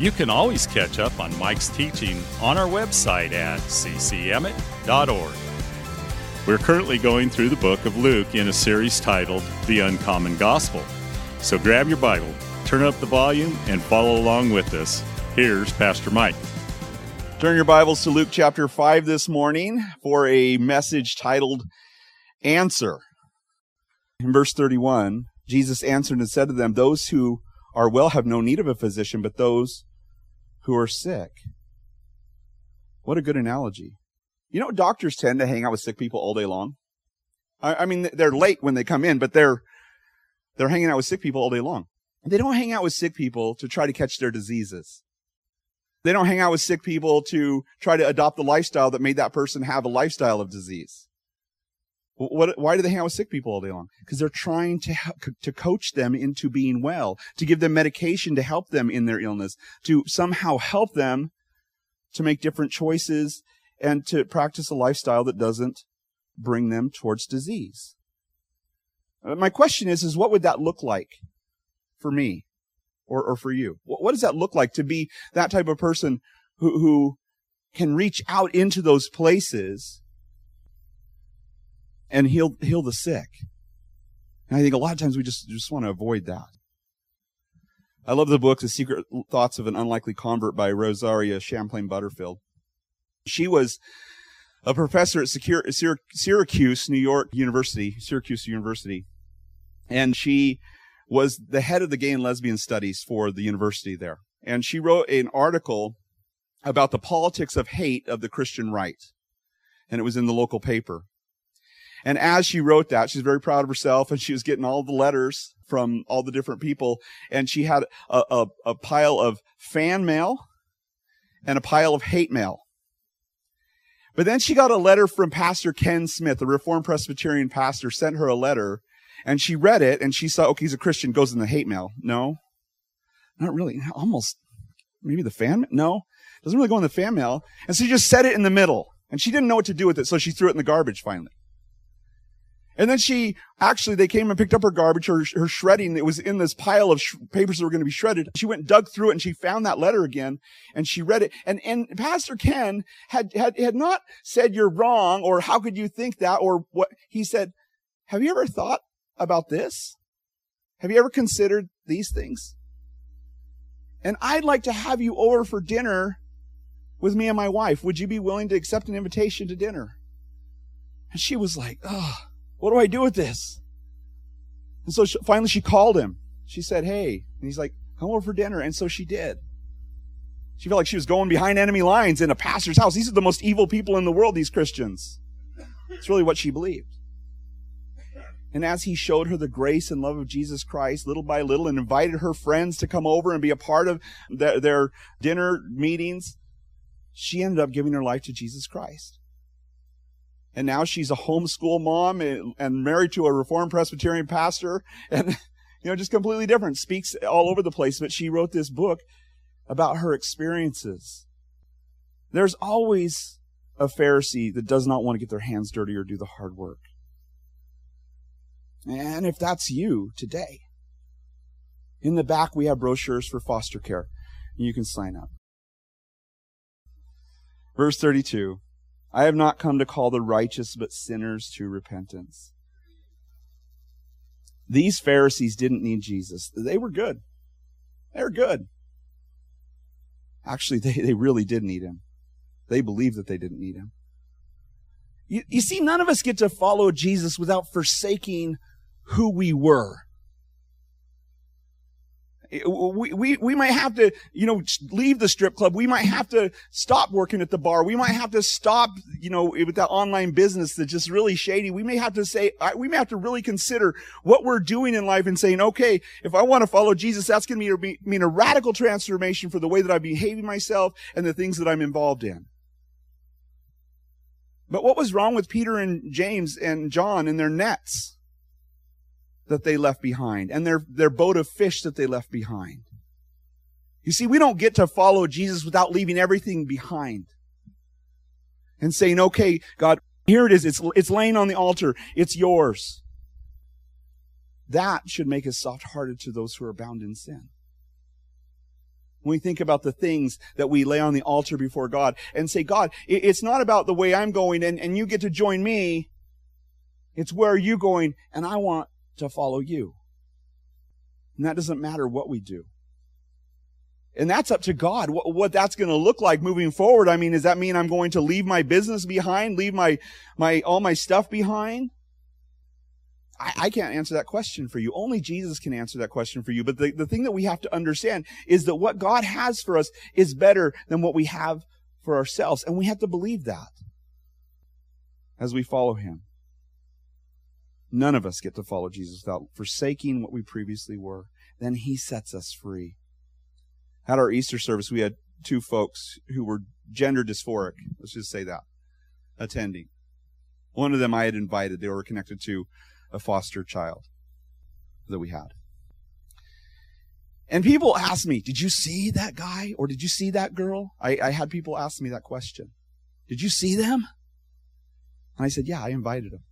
you can always catch up on Mike's teaching on our website at ccemmett.org. We're currently going through the book of Luke in a series titled The Uncommon Gospel. So grab your Bible, turn up the volume, and follow along with us. Here's Pastor Mike. Turn your Bibles to Luke chapter 5 this morning for a message titled Answer. In verse 31, Jesus answered and said to them, Those who are well have no need of a physician, but those who are sick. What a good analogy. You know, doctors tend to hang out with sick people all day long. I, I mean, they're late when they come in, but they're, they're hanging out with sick people all day long. They don't hang out with sick people to try to catch their diseases. They don't hang out with sick people to try to adopt the lifestyle that made that person have a lifestyle of disease. What, why do they hang out with sick people all day long? Because they're trying to to coach them into being well, to give them medication to help them in their illness, to somehow help them to make different choices and to practice a lifestyle that doesn't bring them towards disease. Uh, my question is, is what would that look like for me or, or for you? What, what does that look like to be that type of person who, who can reach out into those places and heal, heal the sick. And I think a lot of times we just, just want to avoid that. I love the book, The Secret Thoughts of an Unlikely Convert by Rosaria Champagne Butterfield. She was a professor at Syracuse, New York University, Syracuse University. And she was the head of the gay and lesbian studies for the university there. And she wrote an article about the politics of hate of the Christian right. And it was in the local paper. And as she wrote that, she's very proud of herself and she was getting all the letters from all the different people. And she had a, a, a pile of fan mail and a pile of hate mail. But then she got a letter from Pastor Ken Smith, a Reformed Presbyterian pastor, sent her a letter and she read it and she saw, okay, he's a Christian, goes in the hate mail. No, not really. Almost maybe the fan, no, doesn't really go in the fan mail. And so she just set it in the middle and she didn't know what to do with it. So she threw it in the garbage finally. And then she actually, they came and picked up her garbage, her, her shredding. It was in this pile of sh- papers that were going to be shredded. She went and dug through it and she found that letter again and she read it. And, and Pastor Ken had, had, had not said you're wrong or how could you think that or what he said, have you ever thought about this? Have you ever considered these things? And I'd like to have you over for dinner with me and my wife. Would you be willing to accept an invitation to dinner? And she was like, oh, what do I do with this? And so she, finally she called him. She said, Hey. And he's like, Come over for dinner. And so she did. She felt like she was going behind enemy lines in a pastor's house. These are the most evil people in the world, these Christians. It's really what she believed. And as he showed her the grace and love of Jesus Christ little by little and invited her friends to come over and be a part of their, their dinner meetings, she ended up giving her life to Jesus Christ and now she's a homeschool mom and, married to a Reformed Presbyterian pastor, and you know, just completely different. Speaks all over the place, but she wrote this book about her experiences. There's always a Pharisee that does not want to get their hands dirty or do the hard work. And if that's you today, in the back we have brochures for foster care, you can sign up. Verse 32. I have not come to call the righteous, but sinners to repentance. These Pharisees didn't need Jesus. They were good. They were good. Actually, they, they really did need him. They believed that they didn't need him. You, you see, none of us get to follow Jesus without forsaking who we were we, we, we might have to, you know, leave the strip club. We might have to stop working at the bar. We might have to stop, you know, with that online business that's just really shady. We may have to say, we may have to really consider what we're doing in life and saying, okay, if I want to follow Jesus, that's going to mean a radical transformation for the way that I'm behaving myself and the things that I'm involved in. But what was wrong with Peter and James and John and their nets that they left behind and their, their boat of fish that they left behind? You see, we don't get to follow Jesus without leaving everything behind and saying, okay, God, here it is. It's, it's laying on the altar. It's yours. That should make us soft hearted to those who are bound in sin. When we think about the things that we lay on the altar before God and say, God, it's not about the way I'm going and, and you get to join me. It's where are you going and I want to follow you. And that doesn't matter what we do. And that's up to God, what, what that's going to look like moving forward. I mean, does that mean I'm going to leave my business behind, leave my, my, all my stuff behind? I, I can't answer that question for you. Only Jesus can answer that question for you. But the, the thing that we have to understand is that what God has for us is better than what we have for ourselves. And we have to believe that as we follow Him. None of us get to follow Jesus without forsaking what we previously were. Then He sets us free. At our Easter service, we had two folks who were gender dysphoric. Let's just say that attending. One of them I had invited. They were connected to a foster child that we had. And people asked me, did you see that guy or did you see that girl? I, I had people ask me that question. Did you see them? And I said, yeah, I invited them.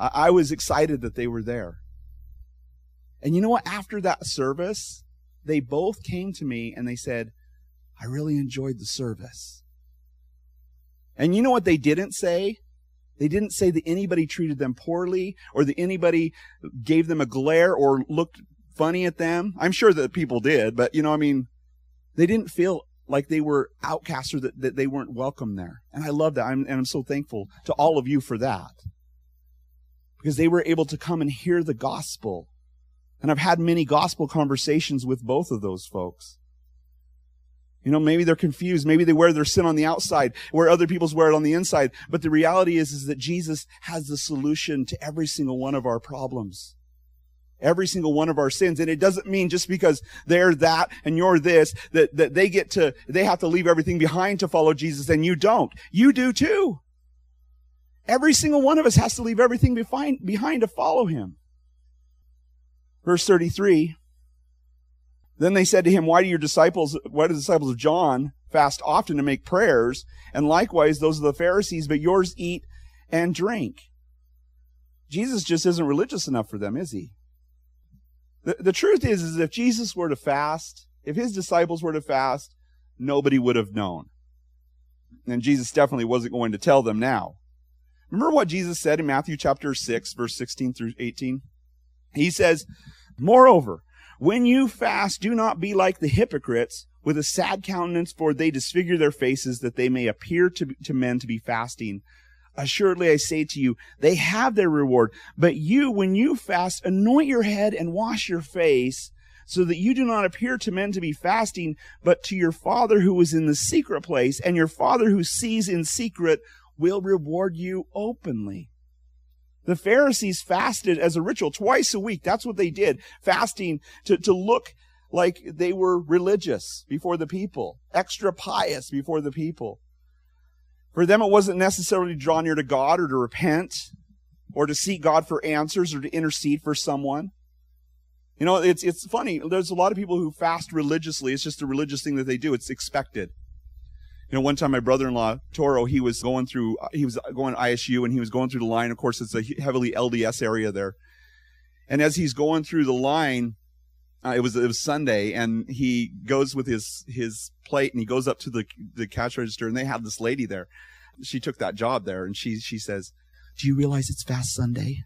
I, I was excited that they were there. And you know what? After that service, they both came to me and they said, I really enjoyed the service. And you know what they didn't say? They didn't say that anybody treated them poorly or that anybody gave them a glare or looked funny at them. I'm sure that people did, but you know, I mean, they didn't feel like they were outcasts or that, that they weren't welcome there. And I love that. I'm, and I'm so thankful to all of you for that. Because they were able to come and hear the gospel. And I've had many gospel conversations with both of those folks. You know, maybe they're confused. Maybe they wear their sin on the outside where other people's wear it on the inside. But the reality is, is that Jesus has the solution to every single one of our problems. Every single one of our sins. And it doesn't mean just because they're that and you're this, that, that they get to, they have to leave everything behind to follow Jesus and you don't. You do too. Every single one of us has to leave everything behind, to follow him. Verse 33. Then they said to him, Why do your disciples, why do the disciples of John fast often to make prayers? And likewise, those of the Pharisees, but yours eat and drink. Jesus just isn't religious enough for them, is he? The, the truth is, is if Jesus were to fast, if his disciples were to fast, nobody would have known. And Jesus definitely wasn't going to tell them now. Remember what Jesus said in Matthew chapter 6, verse 16 through 18? He says, Moreover, when you fast, do not be like the hypocrites with a sad countenance, for they disfigure their faces that they may appear to, to men to be fasting. Assuredly, I say to you, they have their reward. But you, when you fast, anoint your head and wash your face, so that you do not appear to men to be fasting, but to your Father who is in the secret place, and your Father who sees in secret will reward you openly. The Pharisees fasted as a ritual twice a week. That's what they did. Fasting to, to look like they were religious before the people, extra pious before the people. For them, it wasn't necessarily to draw near to God or to repent or to seek God for answers or to intercede for someone. You know, it's, it's funny. There's a lot of people who fast religiously. It's just a religious thing that they do. It's expected. You know, one time my brother-in-law, Toro, he was going through, he was going ISU and he was going through the line. Of course, it's a heavily LDS area there. And as he's going through the line, uh, it was it was Sunday, and he goes with his his plate, and he goes up to the the cash register, and they have this lady there. She took that job there, and she she says, "Do you realize it's Fast Sunday?"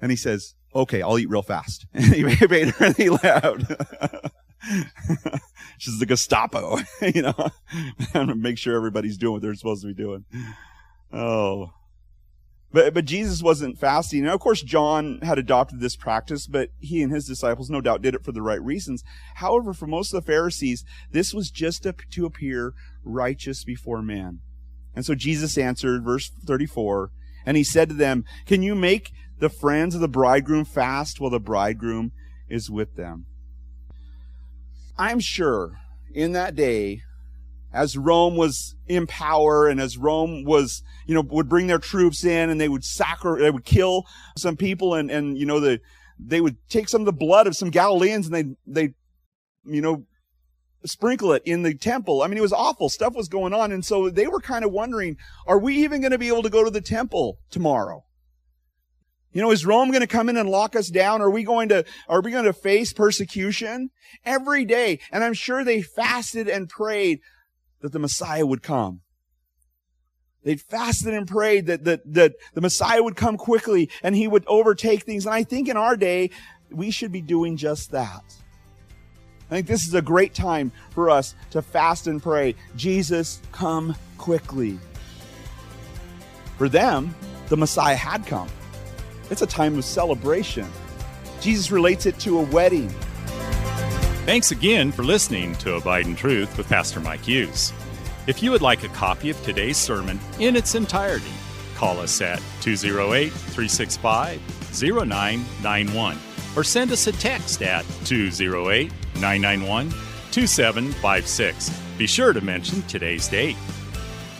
And he says, "Okay, I'll eat real fast." And he made her, and he left. She's the Gestapo, you know, and make sure everybody's doing what they're supposed to be doing. Oh. But, but Jesus wasn't fasting. Now, of course, John had adopted this practice, but he and his disciples no doubt did it for the right reasons. However, for most of the Pharisees, this was just to, to appear righteous before man. And so Jesus answered, verse 34, and he said to them, Can you make the friends of the bridegroom fast while the bridegroom is with them? I'm sure in that day as Rome was in power and as Rome was, you know, would bring their troops in and they would sacri- they would kill some people and, and, you know, the, they would take some of the blood of some Galileans and they, they, you know, sprinkle it in the temple. I mean, it was awful. Stuff was going on. And so they were kind of wondering, are we even going to be able to go to the temple tomorrow? You know, is Rome going to come in and lock us down? Are we going to, are we going to face persecution every day? And I'm sure they fasted and prayed that the Messiah would come. They fasted and prayed that, that, that the Messiah would come quickly and he would overtake things. And I think in our day, we should be doing just that. I think this is a great time for us to fast and pray. Jesus, come quickly. For them, the Messiah had come. It's a time of celebration. Jesus relates it to a wedding. Thanks again for listening to Abide in Truth with Pastor Mike Hughes. If you would like a copy of today's sermon in its entirety, call us at 208 365 0991 or send us a text at 208 991 2756. Be sure to mention today's date.